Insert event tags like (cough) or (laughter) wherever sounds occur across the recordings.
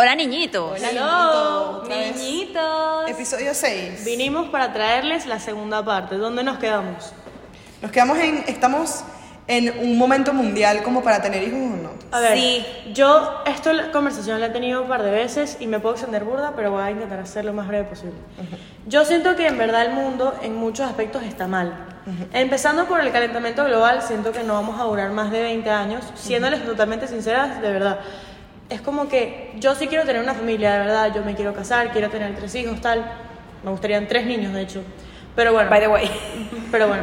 Hola, niñitos. Vez. niñitos. Episodio 6. Vinimos para traerles la segunda parte. ¿Dónde nos quedamos? Nos quedamos en. Estamos en un momento mundial como para tener hijos o no. A ver, Sí. yo esta conversación la he tenido un par de veces y me puedo extender burda, pero voy a intentar hacerlo lo más breve posible. Yo siento que en verdad el mundo en muchos aspectos está mal. Empezando por el calentamiento global, siento que no vamos a durar más de 20 años. Siéndoles totalmente sinceras, de verdad. Es como que yo sí quiero tener una familia, de verdad. Yo me quiero casar, quiero tener tres hijos, tal. Me gustarían tres niños, de hecho. Pero bueno. By the way. (laughs) Pero bueno,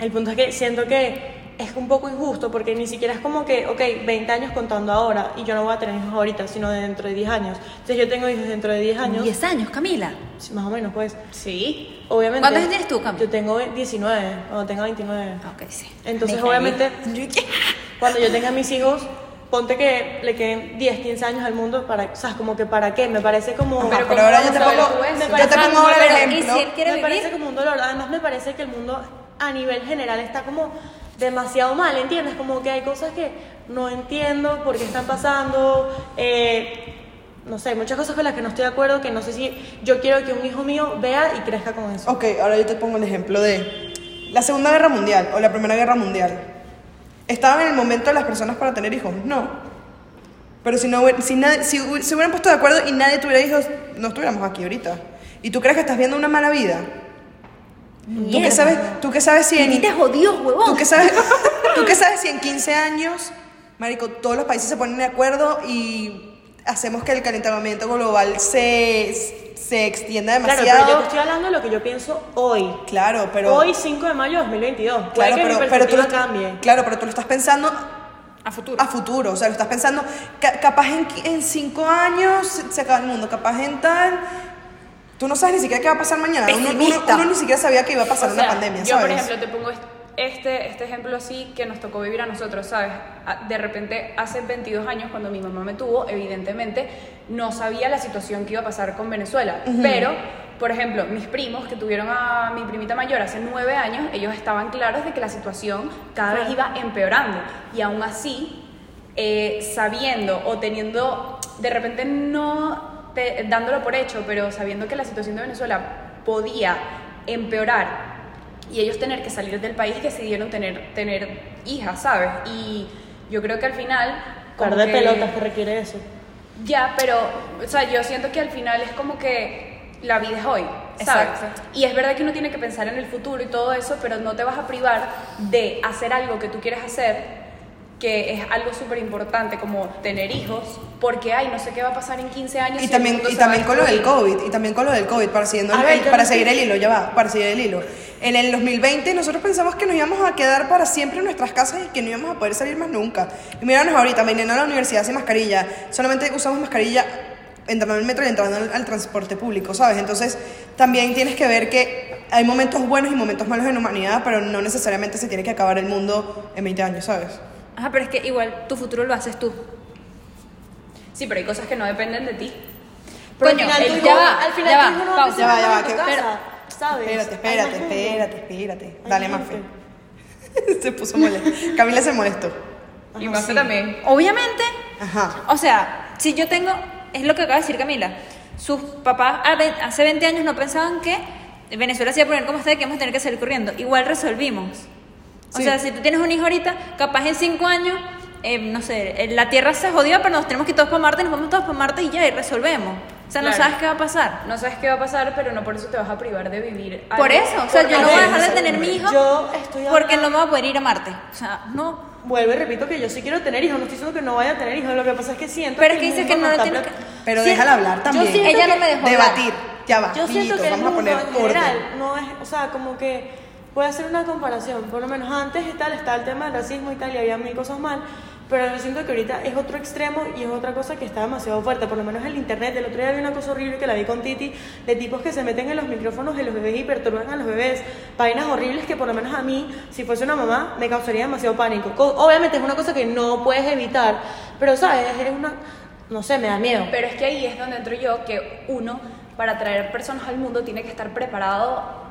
el punto es que siento que es un poco injusto porque ni siquiera es como que, ok, 20 años contando ahora y yo no voy a tener hijos ahorita, sino de dentro de 10 años. Entonces yo tengo hijos dentro de 10 años, 10 años, Camila. sí, más o menos pues. Sí. Obviamente. ¿Cuántos años tienes tú, Cam? Yo tengo 19, cuando tenga 29. Ok, sí. Entonces obviamente, (laughs) cuando yo tenga mis hijos, ponte que le queden 10, 15 años al mundo para, o sea, como que para qué, me parece como... Ajá, Pero pero, ¿cómo ahora yo te pongo, yo parece te pongo como- ahora el pero, ¿y ejemplo. si él quiere me vivir? parece como un dolor. Además, me parece que el mundo a nivel general está como demasiado mal, ¿entiendes? Como que hay cosas que no entiendo por qué están pasando. eh, no sé, muchas cosas con las que no estoy de acuerdo, que no sé si yo quiero que un hijo mío vea y crezca con eso. Ok, ahora yo te pongo el ejemplo de la Segunda Guerra Mundial o la Primera Guerra Mundial. ¿Estaban en el momento las personas para tener hijos? No. Pero si, no, si, nadie- si se hubieran puesto de acuerdo y nadie tuviera hijos, no estuviéramos aquí ahorita. ¿Y tú crees que estás viendo una mala vida? ¿Tú qué Mierda. sabes, tú qué sabes si ¿Quién en... te jodió, huevón? ¿Tú qué, sabes, ¿Tú qué sabes si en 15 años, Marico, todos los países se ponen de acuerdo y hacemos que el calentamiento global se, se extienda Claro, demasiado? pero yo te estoy hablando de lo que yo pienso hoy. Claro, pero... Hoy, 5 de mayo de 2022. Puede claro, que pero, mi pero tú lo, cambie. claro, pero tú lo estás pensando A futuro. a futuro, o sea, lo estás pensando, ca- capaz en, en cinco años se- acaba el mundo, capaz en tal... Tú no sabes ni siquiera qué va a pasar mañana. Uno, uno- uno ni siquiera sabía que iba a pasar O una pandemia, yo, ¿sabes? por ejemplo, te pongo est- este, este ejemplo así que nos tocó vivir a nosotros, ¿sabes? De repente, hace 22 años, cuando mi mamá me tuvo, evidentemente, no sabía la situación que iba a pasar con Venezuela. Pero, por ejemplo, mis primos que tuvieron a mi primita mayor hace 9 años, ellos estaban claros de que la situación cada vez iba empeorando. Y aún así, eh, sabiendo o teniendo, de repente no te- dándolo por hecho, pero sabiendo que la situación de Venezuela podía empeorar y ellos tener que salir del país decidieron tener, tener hijas, ¿sabes? Y yo creo que al final... como Par de que- pelotas que requiere eso. Ya, pero, o sea, yo siento que al final es como que la vida es hoy, ¿sabes? Exacto. Y es verdad que uno tiene que pensar en el futuro y todo eso, pero no te vas a privar de hacer algo que tú quieres hacer, que es algo súper importante, como tener hijos, porque, ay, no sé qué va a pasar en 15 años. Y si también, y también con lo del. COVID, y también con lo del COVID, para, siguiendo el- ver, para seguir el hilo, ya va, para seguir el hilo. En el 2020 nosotros pensamos que nos íbamos a quedar para siempre en nuestras casas y que no íbamos a poder salir más nunca. Y míranos ahorita, viniendo a la universidad sin mascarilla, solamente usamos mascarilla entrando en el metro y entrando al, al transporte público, ¿sabes? Entonces también tienes que ver que hay momentos buenos y momentos malos en la humanidad, pero no necesariamente se tiene que acabar el mundo en 20 años, ¿sabes? Ajá, pero es que igual tu futuro lo haces tú. Sí, pero hay cosas que no dependen de ti. Pero Coño, al final, el- tu ya va, al final ya va, no pausa. Ya va, ya va, en tu que- casa, ¿sabes? Espérate, espérate, espérate, espérate. Dale, más (laughs) se puso molesto. Camila se molestó. y Mafe también. Obviamente, Ajá. o sea, si yo tengo, es lo que acaba de decir Camila, sus papás hace 20 años no pensaban que Venezuela se iba a poner como está y que vamos a tener que salir corriendo. Igual resolvimos. O Sí. sea, si tú tienes un hijo ahorita, capaz en 5 años, eh, no sé, eh, la Tierra se jodió, pero nos tenemos que ir todos para Marte, nos vamos todos para Marte y ya, y resolvemos. O sea, no sabes qué va a pasar. No sabes qué va a pasar, pero no por eso te vas a privar de vivir. Por eso, o sea, por yo no voy a dejar de tener mi hijo Yo estoy porque no me voy a poder ir a Marte. O sea, no. Vuelvo y repito que yo sí quiero tener hijos, no estoy diciendo que no vaya a tener hijos, lo que pasa es que siento Pero es que que el dice que no lo tienes que... Pero Sí, déjala hablar también. Ella que- no me dejó hablar. Debatir. Ya va, Yo siento que el mundo en orden. general no es, o sea, como que puede hacer una comparación, por lo menos antes y tal, está el tema del racismo y tal, y había mil cosas mal, pero yo siento que ahorita es otro extremo y es otra cosa que está demasiado fuerte, por lo menos en el internet, el otro día vi una cosa horrible que la vi con Titi, de tipos que se meten en los micrófonos de los bebés y perturban a los bebés, vainas horribles que por lo menos a mí, si fuese una mamá, me causaría demasiado pánico. Co- Obviamente es una cosa que no puedes evitar, pero sabes, es una, no sé, me da miedo. Pero es que ahí es donde entro yo, que uno, para traer personas al mundo, tiene que estar preparado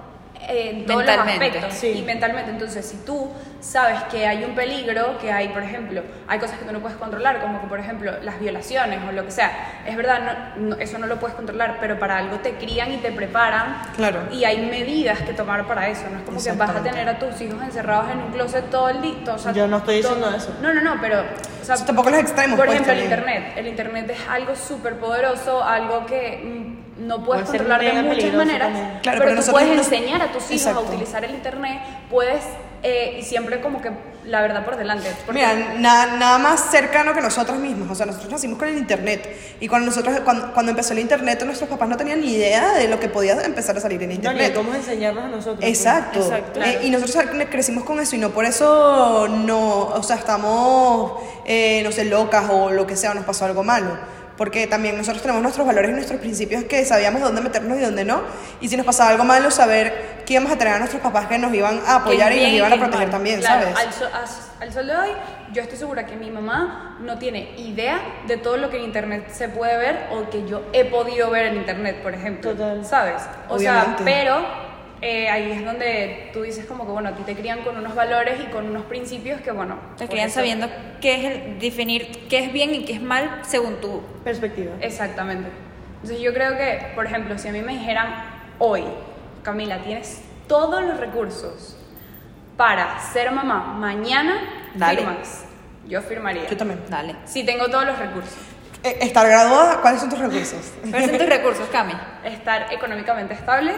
en todos los aspectos sí. y mentalmente. Entonces, si tú sabes que hay un peligro, que hay, por ejemplo, hay cosas que tú no puedes controlar, como que, por ejemplo, las violaciones o lo que sea, es verdad, no- no- eso no lo puedes controlar, pero para algo te crían y te preparan. Claro. Y hay medidas que tomar para eso. No es como que vas a tener a tus hijos encerrados en un closet todo el día. o sea, Yo no estoy todo- diciendo eso. No, no, no, pero. O sea, tampoco los extremos, Por pues, ejemplo, el internet. El internet es algo súper poderoso, algo que mm, no puedes Puede controlar de muchas maneras. Claro, pero pero tú puedes nos- enseñar a tus hijos Exacto. a utilizar el internet, puedes. eh, y siempre como que la verdad por delante. porque- Mira, na- nada más cercano que nosotros mismos. O sea, nosotros nacimos con el internet. Y cuando nosotros, cuando, cuando empezó el internet, nuestros papás no tenían ni idea de lo que podía empezar a salir en No, internet. cómo enseñarnos a nosotros. pues. Exacto. Exacto. Eh, y nosotros crecimos con eso y no por eso no, o sea, estamos, eh, no sé, locas o lo que sea, nos pasó algo malo. Porque también nosotros tenemos nuestros valores y nuestros principios que sabíamos dónde meternos y dónde no. Y si nos pasaba algo malo, saber que íbamos a tener a nuestros papás que nos iban a apoyar y bien nos y iban qué a proteger mal. también, Claro, ¿sabes? Al, so- al sol de hoy, yo estoy segura que mi mamá no tiene idea de todo lo que en internet se puede ver o que yo he podido ver en internet, por ejemplo. Total. ¿Sabes? O Obviamente. sea, pero eh, ahí es donde tú dices como que, bueno, a ti te crían con unos valores y con unos principios que, bueno... Te crían eso- sabiendo qué es el, definir qué es bien y qué es mal según tú. Perspectiva. Exactamente. Entonces yo creo que, por ejemplo, si a mí me dijeran hoy, Camila, tienes todos los recursos para ser mamá mañana, Dale. firmas. Yo firmaría. Yo también. Dale. Si tengo todos los recursos. Eh, estar graduada, ¿cuáles son tus recursos? ¿Cuáles son tus (laughs) recursos, Cami? Estar económicamente estable,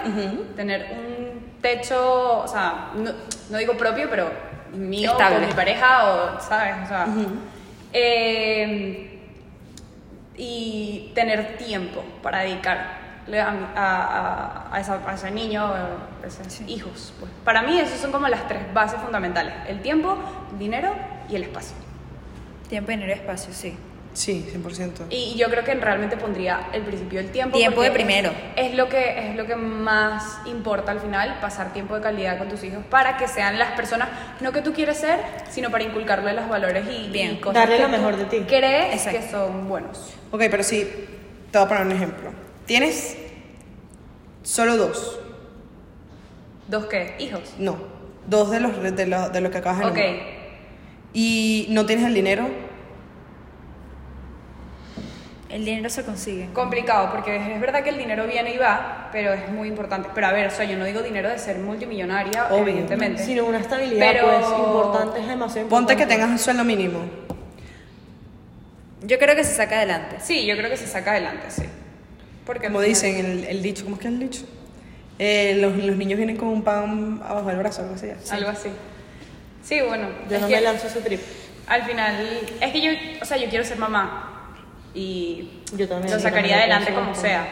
tener un techo, o sea, no, no digo propio, pero mío, Estable. con mi pareja, o, ¿sabes? O sea, eh, y tener tiempo para dedicarle a, a, a- esa- a ese niño, a esos hijos. Pues. Para mí, esas son como las tres bases fundamentales: el tiempo, el dinero y el espacio. Tiempo, dinero y espacio, sí. Sí, 100%. Y yo creo que realmente pondría el principio del tiempo. Tiempo de primero. Es, es lo que, es lo que más importa al final, pasar tiempo de calidad con tus hijos para que sean las personas, no que tú quieres ser, sino para inculcarle los valores y, Bien. y cosas Darle que lo tú mejor de ti. crees Exacto. que son buenos. Ok, pero sí, te voy a poner un ejemplo. Tienes solo dos. ¿Dos qué? Hijos. No, dos de, los, de, lo, de lo que acabas de Ok. nombrar. Y no tienes el dinero. El dinero se consigue. Complicado, porque es verdad que el dinero viene y va, pero es muy importante. Pero a ver, o sea, yo no digo dinero de ser multimillonaria, Obvio. evidentemente. Sino una estabilidad, Pero- pues, importante, es demasiado Ponte que importante. tengas un sueldo mínimo. Yo creo que se saca adelante. Sí, yo creo que se saca adelante, sí. Porque Como dicen el, el dicho, ¿cómo es que es el dicho? Eh, los, los niños vienen con un pan abajo del brazo, algo así. Algo así. Sí, bueno. Yo no que me lanzo ese trip. Al final, es que yo, o sea, yo quiero ser mamá y Yo también, lo yo sacaría también adelante como bastante. sea.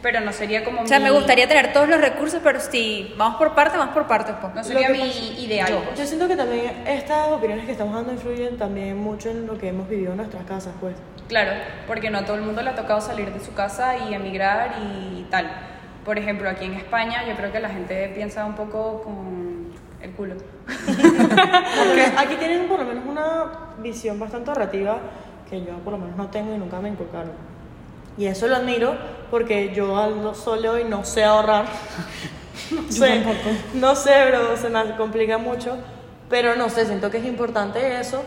Pero no sería como O sea, me mi- gustaría tener todos los recursos, pero si vamos por parte, vamos por partes. Pues. No sería mi pasa- ideal. Yo, pues. yo siento que también estas opiniones que estamos dando influyen también mucho en lo que hemos vivido en nuestras casas, pues. Claro, porque no a todo el mundo le ha tocado salir de su casa y emigrar y tal. Por ejemplo, aquí en España yo creo que la gente piensa un poco con el culo. (laughs) Porque (laughs) aquí tienen por lo menos una visión bastante ahorrativa que yo por lo menos no tengo y nunca me inculcaron. Y eso lo admiro porque yo ando solo y no sé ahorrar. (laughs) no sé, no sé, bro, se me complica mucho. Pero no sé, siento que es importante eso.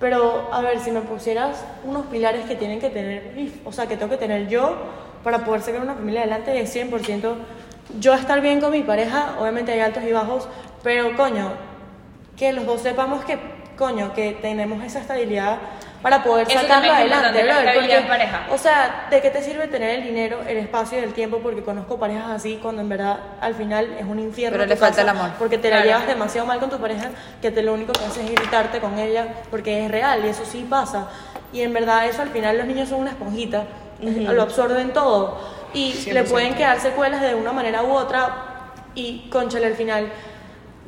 Pero a ver, si me pusieras unos pilares que tienen que tener, o sea, que tengo que tener yo para poder sacar una familia adelante es 100% yo estar bien con mi pareja, obviamente hay altos y bajos, pero coño, que los dos sepamos que, coño, que tenemos esa estabilidad para poder Eso sacarlo adelante, brother, porque, en pareja. O sea, ¿de qué te sirve tener el dinero, el espacio y el tiempo? Porque conozco parejas así cuando en verdad al final es un infierno. Pero le falta el amor. Porque te la Claro. llevas demasiado mal con tu pareja que te lo único que haces es gritarte con ella porque es real y eso sí pasa. Y en verdad eso al final los niños son una esponjita, lo absorben todo y le 100%. pueden quedar secuelas de una manera u otra y conchale al final.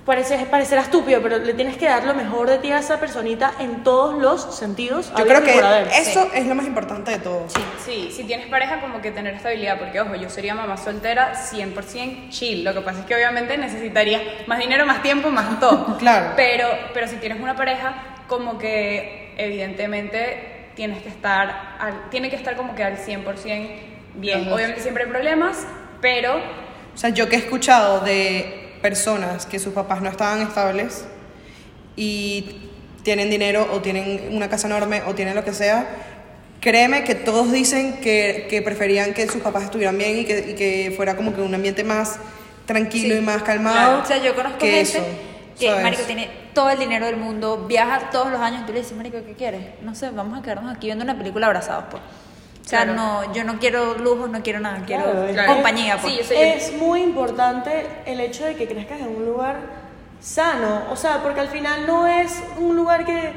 Parece, parecerá estúpido, pero le tienes que dar lo mejor de ti a esa personita en todos los sentidos. Yo creo que eso es lo más importante de todo. Sí, sí, si tienes pareja como que tener estabilidad, porque ojo, yo sería mamá soltera 100% chill, lo que pasa es que obviamente necesitaría más dinero, más tiempo, más todo. (laughs) Claro. Pero, pero si tienes una pareja, como que evidentemente tienes que estar, al- tiene que estar como que al 100% bien. Obviamente siempre hay problemas, pero O sea, yo que he escuchado de personas que sus papás no estaban estables y tienen dinero o tienen una casa enorme o tienen lo que sea, créeme que todos dicen que, que preferían que sus papás estuvieran bien y que, y que fuera como que un ambiente más tranquilo y más calmado. Claro, o sea, yo conozco que gente eso, que, ¿sabes? marico, tiene todo el dinero del mundo, viaja todos los años, tú le dices, marico, ¿qué quieres? No sé, vamos a quedarnos aquí viendo una película abrazados, pues. O sea, Claro. no, yo no quiero lujos, no quiero nada, quiero Claro, compañía, pues. Sí, yo soy Es muy importante el hecho de que crezcas en un lugar sano, o sea, porque al final no es un lugar que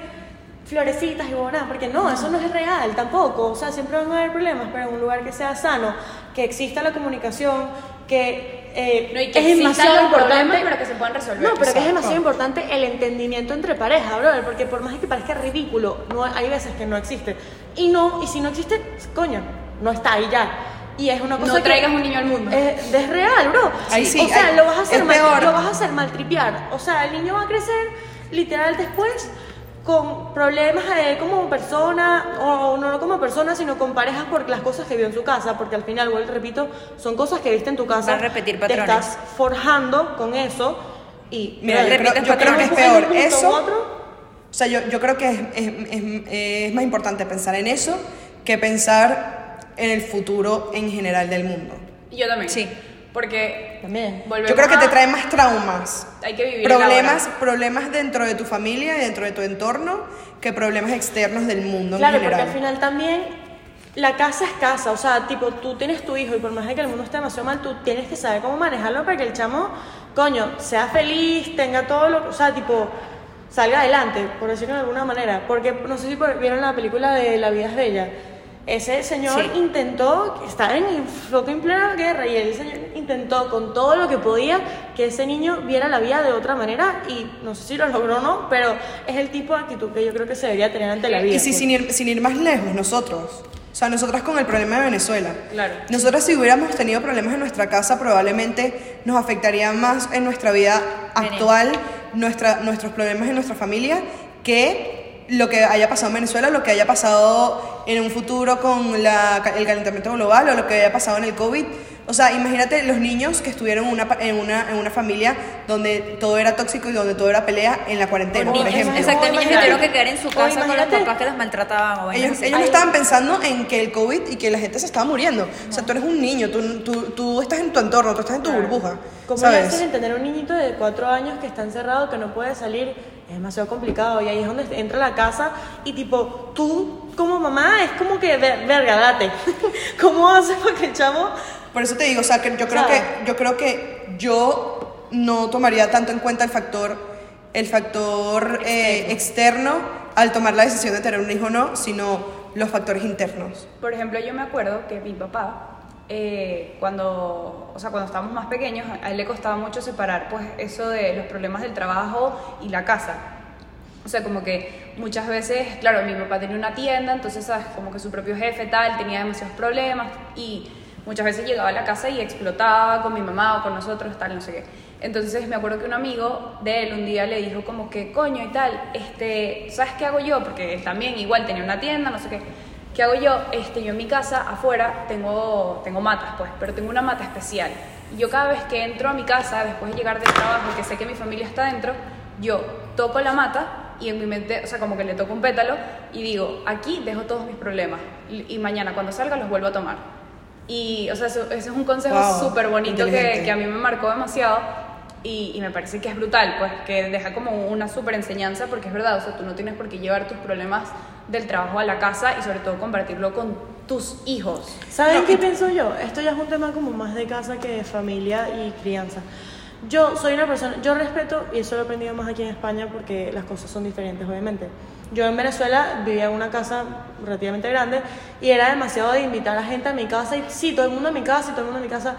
florecitas y bonas, porque no, eso no es real tampoco, o sea, siempre van a haber problemas, pero en un lugar que sea sano, que exista la comunicación, que, eh, No, y que es demasiado los importante, pero que se puedan resolver. No, pero que es demasiado importante el entendimiento entre pareja, brother, porque por más que parezca ridículo, no hay veces que no existe. Y no, y si no existe, coño, no está ahí ya. Y es una cosa No que- traigas un niño al mundo. Es, es real, bro. Ahí sí, o sea, ahí- lo vas a hacer mal, lo vas a hacer maltripear. O sea, el niño va a crecer literal después con problemas de él como persona, o no como persona, sino con parejas por las cosas que vio en su casa, porque al final, vuelvo y repito, son cosas que viste en tu casa. Va a repetir Te patrones. estás forjando con eso y Mira, yo Repites creo, yo creo que es patrones. peor punto eso. otro, O sea, yo, yo creo que es, es, es- es más importante pensar en eso que pensar en el futuro en general del mundo. Yo también. Sí. Porque También. volvemos Yo creo que te trae más traumas. Hay que vivir Problemas, ahora. problemas dentro de tu familia y dentro de tu entorno que problemas externos del mundo Claro, en porque al final también la casa es casa, o sea, tipo, tú tienes tu hijo y por más de que el mundo esté demasiado mal, tú tienes que saber cómo manejarlo para que el chamo, coño, sea feliz, tenga todo lo que, o sea, tipo, salga adelante, por decirlo de alguna manera. Porque no sé si por- vieron la película de La vida es bella. Ese señor Sí. intentó estar en en plena guerra y el señor intentó con todo lo que podía que ese niño viera la vida de otra manera y no sé si lo logró o no, pero es el tipo de actitud que yo creo que se debería tener ante la vida. Y si, pues. sin, ir, sin ir más lejos, nosotros. O sea, nosotras con el problema de Venezuela. Claro. Nosotras si hubiéramos tenido problemas en nuestra casa, probablemente nos afectaría más en nuestra vida actual, nuestra, nuestros problemas en nuestra familia, que lo que haya pasado en Venezuela, lo que haya pasado en un futuro con la- el calentamiento global o lo que haya pasado en el COVID. O sea, imagínate los niños que estuvieron en una, en una, en una familia donde todo era tóxico y donde todo era pelea en la cuarentena, por niños, ejemplo. Exacto, niños que tuvieron que quedar en su casa con los papás que los maltrataban o Ellos, ellos no estaban pensando en que el COVID y que la gente se estaba muriendo. O sea, tú eres un niño, tú, tú, tú estás en tu entorno, tú estás en tu burbuja. ¿Cómo le hacen entender a un niñito de cuatro años que está encerrado, que no puede salir? Es demasiado complicado. Y ahí es donde entra la casa y tipo, tú como mamá es como que, ver- verga, date. (laughs) ¿Cómo haces para que el chamo... Por eso te digo, o sea, que yo creo que yo creo que yo no tomaría tanto en cuenta el factor el factor eh, externo al tomar la decisión de tener un hijo o no, sino los factores internos. Por ejemplo, yo me acuerdo que mi papá, eh, cuando, o sea, cuando estábamos más pequeños, a él le costaba mucho separar pues eso de los problemas del trabajo y la casa. O sea, como que muchas veces, claro, mi papá tenía una tienda, entonces, ¿sabes? Como que su propio jefe tal, tenía demasiados problemas y muchas veces llegaba a la casa y explotaba con mi mamá o con nosotros, tal, no sé qué. Entonces me acuerdo que un amigo de él un día le dijo como que, coño y tal, este, ¿sabes qué hago yo? Porque también igual tenía una tienda, no sé qué. ¿Qué hago yo? Este, yo en mi casa, afuera, tengo, tengo matas, pues, pero tengo una mata especial. Yo cada vez que entro a mi casa, después de llegar del trabajo, que sé que mi familia está dentro, yo toco la mata y en mi mente, o sea, como que le toco un pétalo y digo, aquí dejo todos mis problemas y mañana cuando salga los vuelvo a tomar. Y, o sea, eso, ese es un consejo Wow, súper bonito que, a mí me marcó demasiado y, y me parece que es brutal, pues, que deja como una súper enseñanza porque es verdad, o sea, tú no tienes por qué llevar tus problemas del trabajo a la casa y sobre todo compartirlo con tus hijos. ¿Saben No, qué pienso yo? Esto ya es un tema como más de casa que de familia y crianza. Yo soy una persona, yo respeto, y eso lo he aprendido más aquí en España porque las cosas son diferentes, obviamente. Yo en Venezuela vivía en una casa relativamente grande y era demasiado de invitar a gente a mi casa y sí, todo el mundo a mi casa y todo el mundo a mi casa.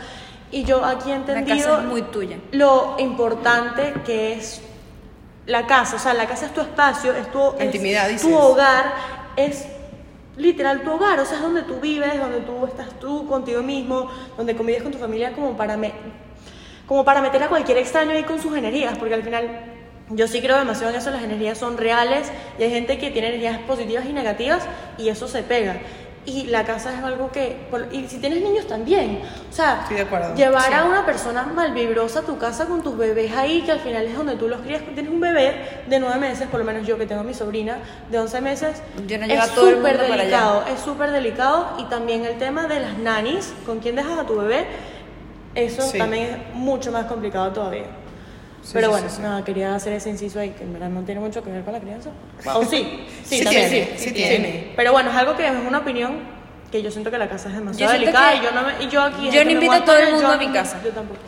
Y yo aquí he La entendido casa es muy tuya. lo importante que es la casa. O sea, la casa es tu espacio, es tu, es Intimidad, tu dices. hogar, es literal tu hogar. O sea, es donde tú vives, donde tú estás tú contigo mismo, donde convives con tu familia como para, me- como para meter a cualquier extraño ahí con sus energías. Porque al final yo sí creo demasiado en eso, las energías son reales y hay gente que tiene energías positivas y negativas y eso se pega. Y la casa es algo que, por- y si tienes niños también, o sea, Estoy de acuerdo. llevar a una persona malvibrosa a tu casa con tus bebés ahí, que al final es donde tú los crías, tienes un bebé de nueve meses, por lo menos yo que tengo a mi sobrina de 11 meses, Yo no es súper delicado, es súper delicado y también el tema de las nanis, con quién dejas a tu bebé, eso Sí. también es mucho más complicado todavía. Sí, Pero sí, bueno, nada, quería hacer ese inciso ahí, que en verdad no tiene mucho que ver con la crianza. O sí, sí, (laughs) Sí también, tiene, sí tiene. Pero bueno, es algo que es una opinión que yo siento que la casa es demasiado delicada y yo, no me, y yo aquí... yo gente, no invito a todo el mundo yo a mi casa. Yo tampoco.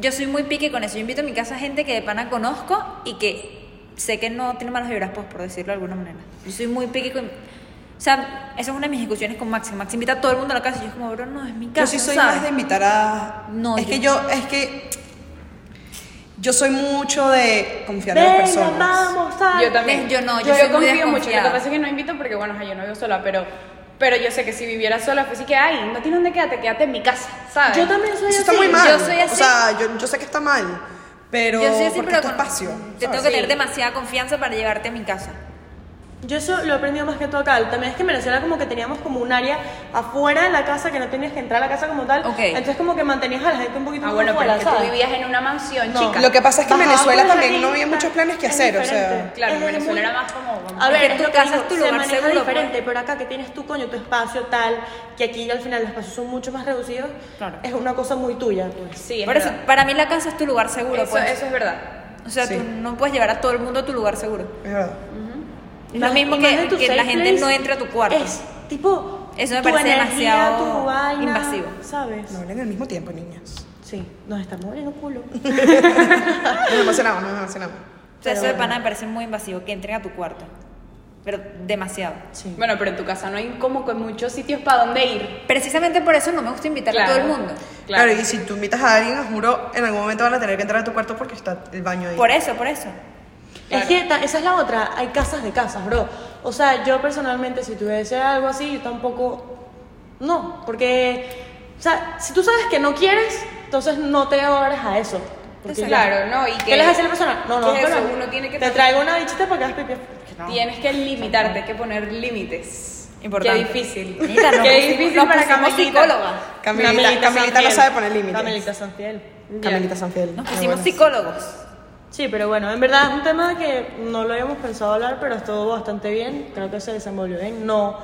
Yo soy muy pique con eso. Yo invito a mi casa gente que de pana conozco y que sé que no tiene malas vibras, pues, por decirlo de alguna manera. Yo soy muy pique con... O sea, esa es una de mis discusiones con Max. Max invita a todo el mundo a la casa y yo es como, bro, no, es mi casa, Yo sí soy ¿sabes? más de invitar a. No, es yo- que yo, es que. Yo soy mucho de confiar en las Venga, personas. vamos, sal. Yo también. Yo no, yo yo, soy muy confío mucho. Lo que pasa es que no invito porque, bueno, yo no vivo sola, pero, pero yo sé que si viviera sola, pues sí que, ay, no tienes dónde quedarte, quédate en mi casa, ¿sabes? Yo también soy Eso así. está muy mal. Yo soy así. O sea, yo, yo sé que está mal. Pero. Yo soy así, porque pero es tu con- espacio. Te tengo ¿sabes? que tener demasiada confianza para llevarte a mi casa. Yo eso lo he aprendido más que todo acá. También es que en Venezuela como que teníamos como un área afuera de la casa que no tenías que entrar a la casa como tal. Ok. Entonces como que mantenías a la gente un poquito Ah, más bueno, pero que tú vivías en una mansión, No. chica. Lo que pasa es que en Venezuela también no había muchos planes que hacer, o diferente. sea. Claro, en Es Venezuela muy- era más como... vamos A ver, tu casa es tu se lugar maneja seguro, diferente, pues. pero acá que tienes tu coño, tu espacio tal, que aquí al final los espacios son mucho más reducidos, Claro. es una cosa muy tuya, pues. Sí, es Por eso, para mí la casa es tu lugar seguro, Eso, pues. eso es verdad. O sea, Sí. tú no puedes llevar a todo el mundo a tu lugar seguro. Es verdad. Lo mismo que, que la gente no entre a tu cuarto. Es tipo. Eso me tu parece energía, demasiado tu vaina, invasivo. ¿Sabes? No hablen al mismo tiempo, niñas. Sí, nos estamos abriendo culo. (laughs) Nos emocionamos, nos emocionamos. O sea, eso de pana me parece muy invasivo, que entren a tu cuarto. Pero demasiado. Sí. Bueno, pero en tu casa no hay como que muchos sitios para donde ir. Precisamente por eso no me gusta invitar a todo el mundo. Claro. Claro. y si tú invitas a alguien, juro, en algún momento van a tener que entrar a tu cuarto porque está el baño ahí. Por eso, por eso. Es que esa es la otra, hay casas de casas, bro. O sea, yo personalmente, si tuviese algo así, yo tampoco. No, porque. O sea, si tú sabes que no quieres, entonces no te abres a eso. Porque Claro, no, y que- ¿Qué les hace la persona? No, no, ¿qué es espera. Uno tiene que Te traigo una bichita para que hagas pipí. Tienes que limitarte, hay que poner límites. Importante. Qué difícil. Mira, nos Qué difícil nos para Camilita. psicóloga. Camilita, Camilita no Sanfiel. sabe poner límites. Camilita Sanfiel. Camilita Sanfiel. Nos pusimos psicólogos. Sí, pero bueno, en verdad es un tema que no lo habíamos pensado hablar, pero estuvo bastante bien. Creo que se desenvolvió bien. No,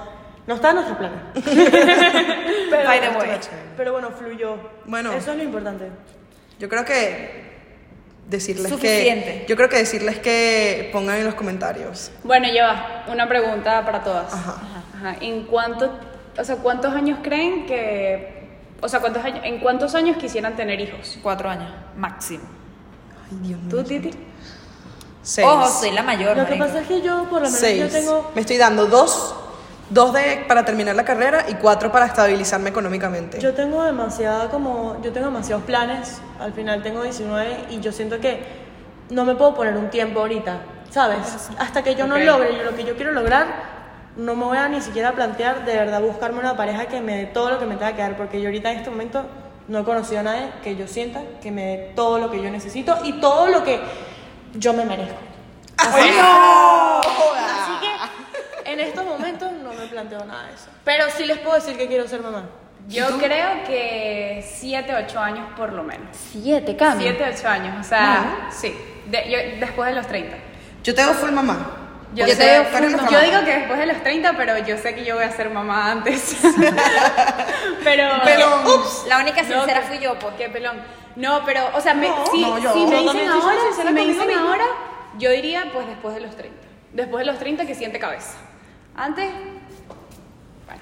no está en (laughs) pero, By the way. pero bueno, fluyó. Bueno. Eso es lo importante. Yo creo que decirles Suficiente. que yo creo que decirles que pongan en los comentarios. Bueno, lleva una pregunta para todas. Ajá. Ajá. ¿En cuánto, o sea, cuántos años creen que, o sea, cuántos años, en cuántos años quisieran tener hijos? Cuatro años, máximo. Ay, Dios mío. ¿Tú, Titi? Seis. Ojo, soy la mayor, Lo que marico. pasa es que yo, por lo menos, Seis. yo tengo. Me estoy dando dos, dos de para terminar la carrera y cuatro para estabilizarme económicamente. Yo tengo demasiada como, yo tengo demasiados planes, al final tengo 19 y yo siento que no me puedo poner un tiempo ahorita, ¿sabes? Hasta que yo no logre lo que yo quiero lograr, no me voy a ni siquiera plantear de verdad buscarme una pareja que me dé todo lo que me tenga que dar, porque yo ahorita en este momento no he conocido a nadie que yo sienta que me dé todo lo que yo necesito y todo lo que yo me merezco. ¡Ay, no! Así que en estos momentos no me planteo nada de eso. Pero sí les puedo decir que quiero ser mamá. Yo creo que 7, 8 años por lo menos. Siete cambios. 7, 8 años, o sea, sí, de- yo- después de los 30. Yo tengo full mamá. Yo, Porque sé- yo digo que después de los 30, pero yo sé que yo voy a ser mamá antes. (laughs) pero, ups, La única no, sincera que- fui yo, pues. Qué pelón. No, pero, o sea, me, No, si, no, yo- si yo me dicen ahora, sincera si me conmigo dicen misma. ahora, yo diría pues después de los 30. Después de los 30 que siente cabeza. Antes,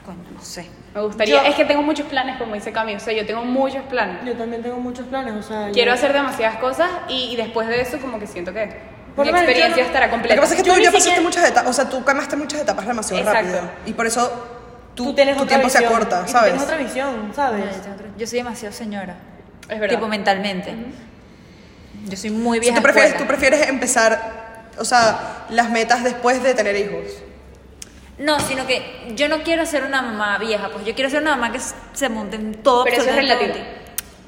Coño, no sé. me gustaría. Yo- es que tengo muchos planes, como dice Cami. O sea, yo tengo muchos planes. Yo también tengo muchos planes, o sea... Quiero yo- hacer demasiadas cosas y, y después de eso, como que siento que mi menos experiencia no- estará Lo que completa. pasa es que Yo tú ya pasaste muchas etapas, o sea, tú quemaste muchas etapas demasiado Exacto. rápido. Y por eso tú, tú tienes tu otra tiempo se visión, acorta, y tú ¿sabes? Tienes otra visión, ¿sabes? yo, soy demasiado señora. Es verdad. Tipo mentalmente. Yo soy muy Si vieja tú prefieres, tú prefieres empezar, o sea, las metas después de tener hijos. No, sino que yo no quiero ser una mamá vieja, pues yo quiero ser una mamá que se monte en todo. Pero eso es relativo.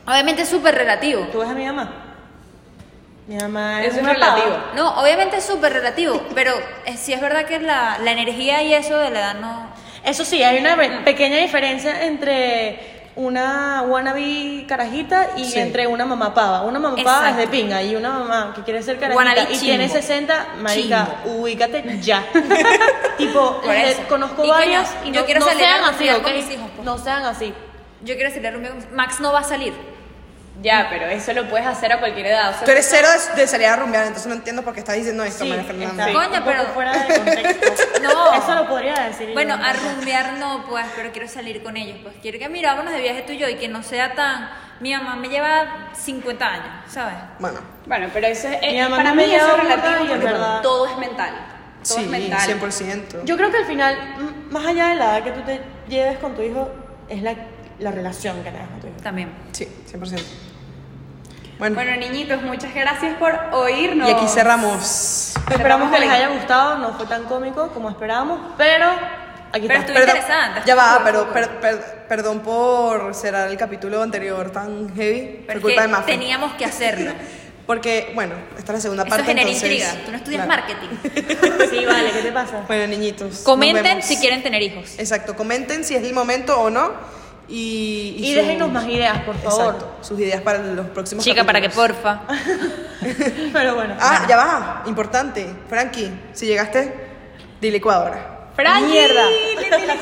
Obviamente es súper relativo. ¿Tú ves a mi mamá? Mi mamá es es una relativo. pava. No, obviamente es súper relativo, pero eh, sí es verdad que la, la energía y eso de la edad no... Eso sí, hay una pequeña diferencia entre una wannabe carajita y Sí. entre una mamá pava. Una mamá pava es de pinga y una mamá que quiere ser carajita Wannabe y chimbo. tiene 60, marica, ubícate ya. (laughs) tipo, conozco Y coño, varias y yo no, quiero no salir sean así, con mis hijos, pues. No sean así. Yo quiero decirle a Rubio, Max no va a salir. Ya, pero eso lo puedes hacer a cualquier edad. O sea, Tú eres cero de, de salir a rumbear, entonces no entiendo por qué estás diciendo esto, Sí, María Fernanda. Coño, un poco pero- fuera de contexto. (laughs) No. Eso lo podría decir. Bueno, yo, a ¿no? rumbear no, pues, pero quiero salir con ellos. Pues quiero que, mira, vámonos de viaje tú y yo y que no sea tan. Mi mamá me lleva 50 años, ¿sabes? Bueno, Bueno, pero eso es, Mi eh, mamá para mí eso lleva es relativo porque verdad- todo es mental. Todo sí, es mental. 100%. Yo creo que al final, más allá de la edad que tú te lleves con tu hijo, es la, la relación que tengas con tu hijo. También. Sí, 100%. Bueno, Bueno, niñitos, muchas gracias por oírnos. y aquí cerramos. Esperamos que les haya gustado, no fue tan cómico como esperábamos, pero aquí Pero está. estuvo interesante. Ya va, pero per- per- perdón por cerrar el capítulo anterior tan heavy. Pero es culpa de Mafe. teníamos que hacerlo. (laughs) Porque, bueno, esta es la segunda Eso parte. genera entonces, intriga. Tú no estudias claro. marketing. (laughs) Sí, vale, ¿qué te pasa? Bueno, niñitos. nos Comenten vemos. si quieren tener hijos. Exacto, comenten si es el momento o no. Y, Y su- déjenos más ideas, por favor. Exacto, sus ideas para los próximos Chica, para que porfa. (laughs) Pero bueno. Ah, ya va, importante. Frankie, si llegaste, dile licuadora. Frankie, Mierda. dile.